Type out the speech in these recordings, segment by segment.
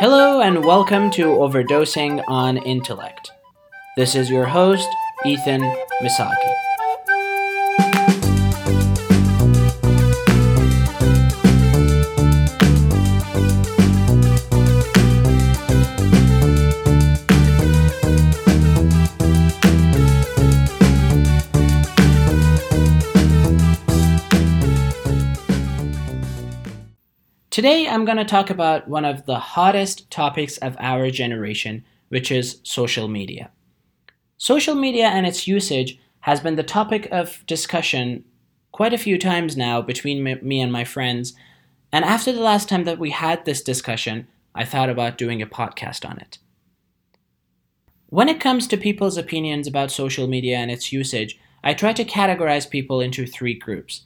Hello and welcome to Overdosing on Intellect. This is your host, Ethan Misaghi. Today, I'm going to talk about one of the hottest topics of our generation, which is social media. Social media and its usage has been the topic of discussion quite a few times now between me and my friends. And after the last time that we had this discussion, I thought about doing a podcast on it. When it comes to people's opinions about social media and its usage, I try to categorize people into three groups.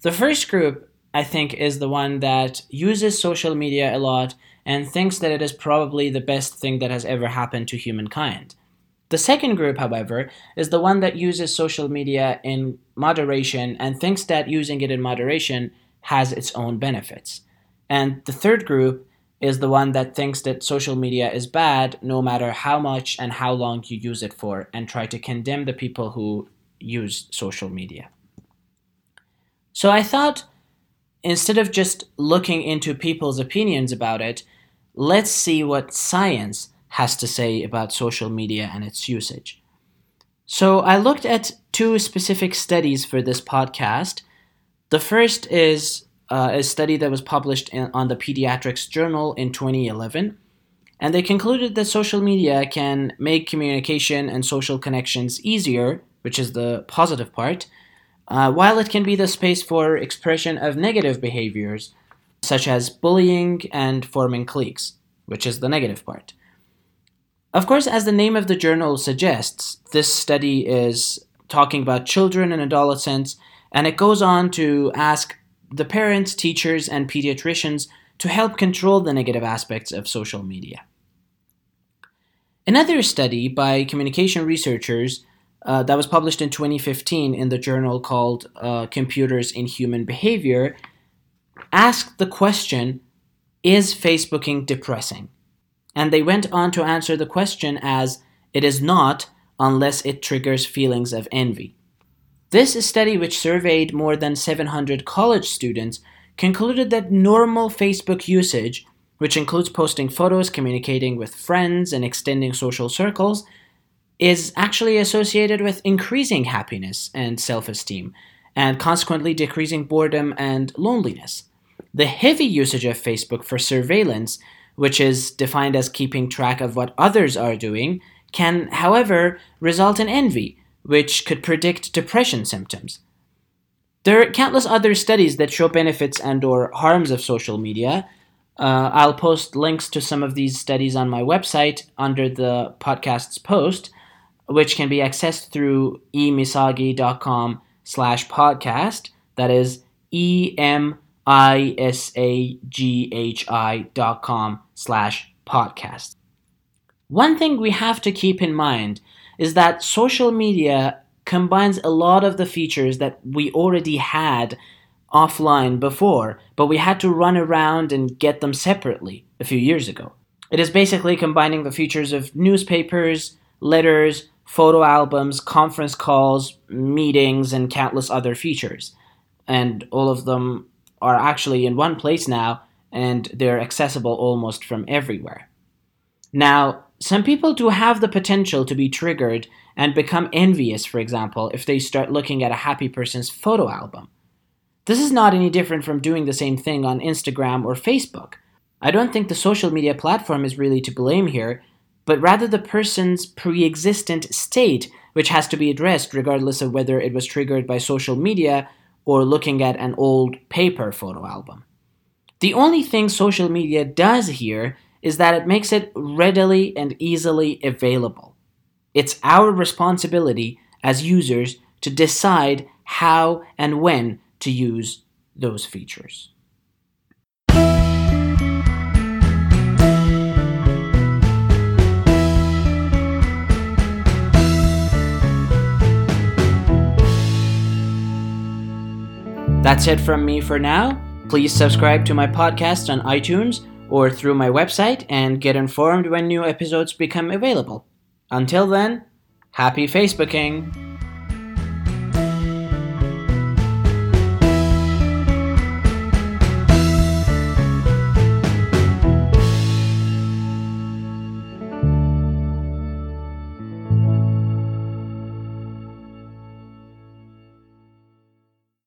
The first group I think, is the one that uses social media a lot and thinks that it is probably the best thing that has ever happened to humankind. The second group, however, is the one that uses social media in moderation and thinks that using it in moderation has its own benefits. And the third group is the one that thinks that social media is bad no matter how much and how long you use it for, and try to condemn the people who use social media. So I thought instead of just looking into people's opinions about it, let's see what science has to say about social media and its usage. So I looked at two specific studies for this podcast. The first is uh, a study that was published in, on the Pediatrics Journal in 2011, and they concluded that social media can make communication and social connections easier, which is the positive part, uh, while it can be the space for expression of negative behaviors, such as bullying and forming cliques, which is the negative part. Of course, as the name of the journal suggests, this study is talking about children and adolescents, and it goes on to ask the parents, teachers, and pediatricians to help control the negative aspects of social media. Another study by communication researchers uh, that was published in 2015 in the journal called uh, Computers in Human Behavior, asked the question Is Facebooking depressing? And they went on to answer the question as It is not unless it triggers feelings of envy. This study, which surveyed more than 700 college students, concluded that normal Facebook usage, which includes posting photos, communicating with friends, and extending social circles, is actually associated with increasing happiness and self esteem, and consequently decreasing boredom and loneliness. The heavy usage of Facebook for surveillance, which is defined as keeping track of what others are doing, can, however, result in envy, which could predict depression symptoms. There are countless other studies that show benefits and or harms of social media. Uh, I'll post links to some of these studies on my website under the podcast's post, which can be accessed through emisaghi.com slash podcast. That is E-M-I-S-A-G-H-I dot com slash podcast. One thing we have to keep in mind is that social media combines a lot of the features that we already had offline before, but we had to run around and get them separately a few years ago. It is basically combining the features of newspapers, letters, photo albums, conference calls, meetings, and countless other features. And all of them are actually in one place now, and they're accessible almost from everywhere. Now, some people do have the potential to be triggered and become envious, for example, if they start looking at a happy person's photo album. This is not any different from doing the same thing on Instagram or Facebook. I don't think the social media platform is really to blame here, but rather the person's pre existent state, which has to be addressed regardless of whether it was triggered by social media or looking at an old paper photo album. The only thing social media does here is that it makes it readily and easily available. It's our responsibility as users to decide how and when to use those features. That's it from me for now. Please subscribe to my podcast on iTunes or through my website and get informed when new episodes become available. Until then, happy Facebooking!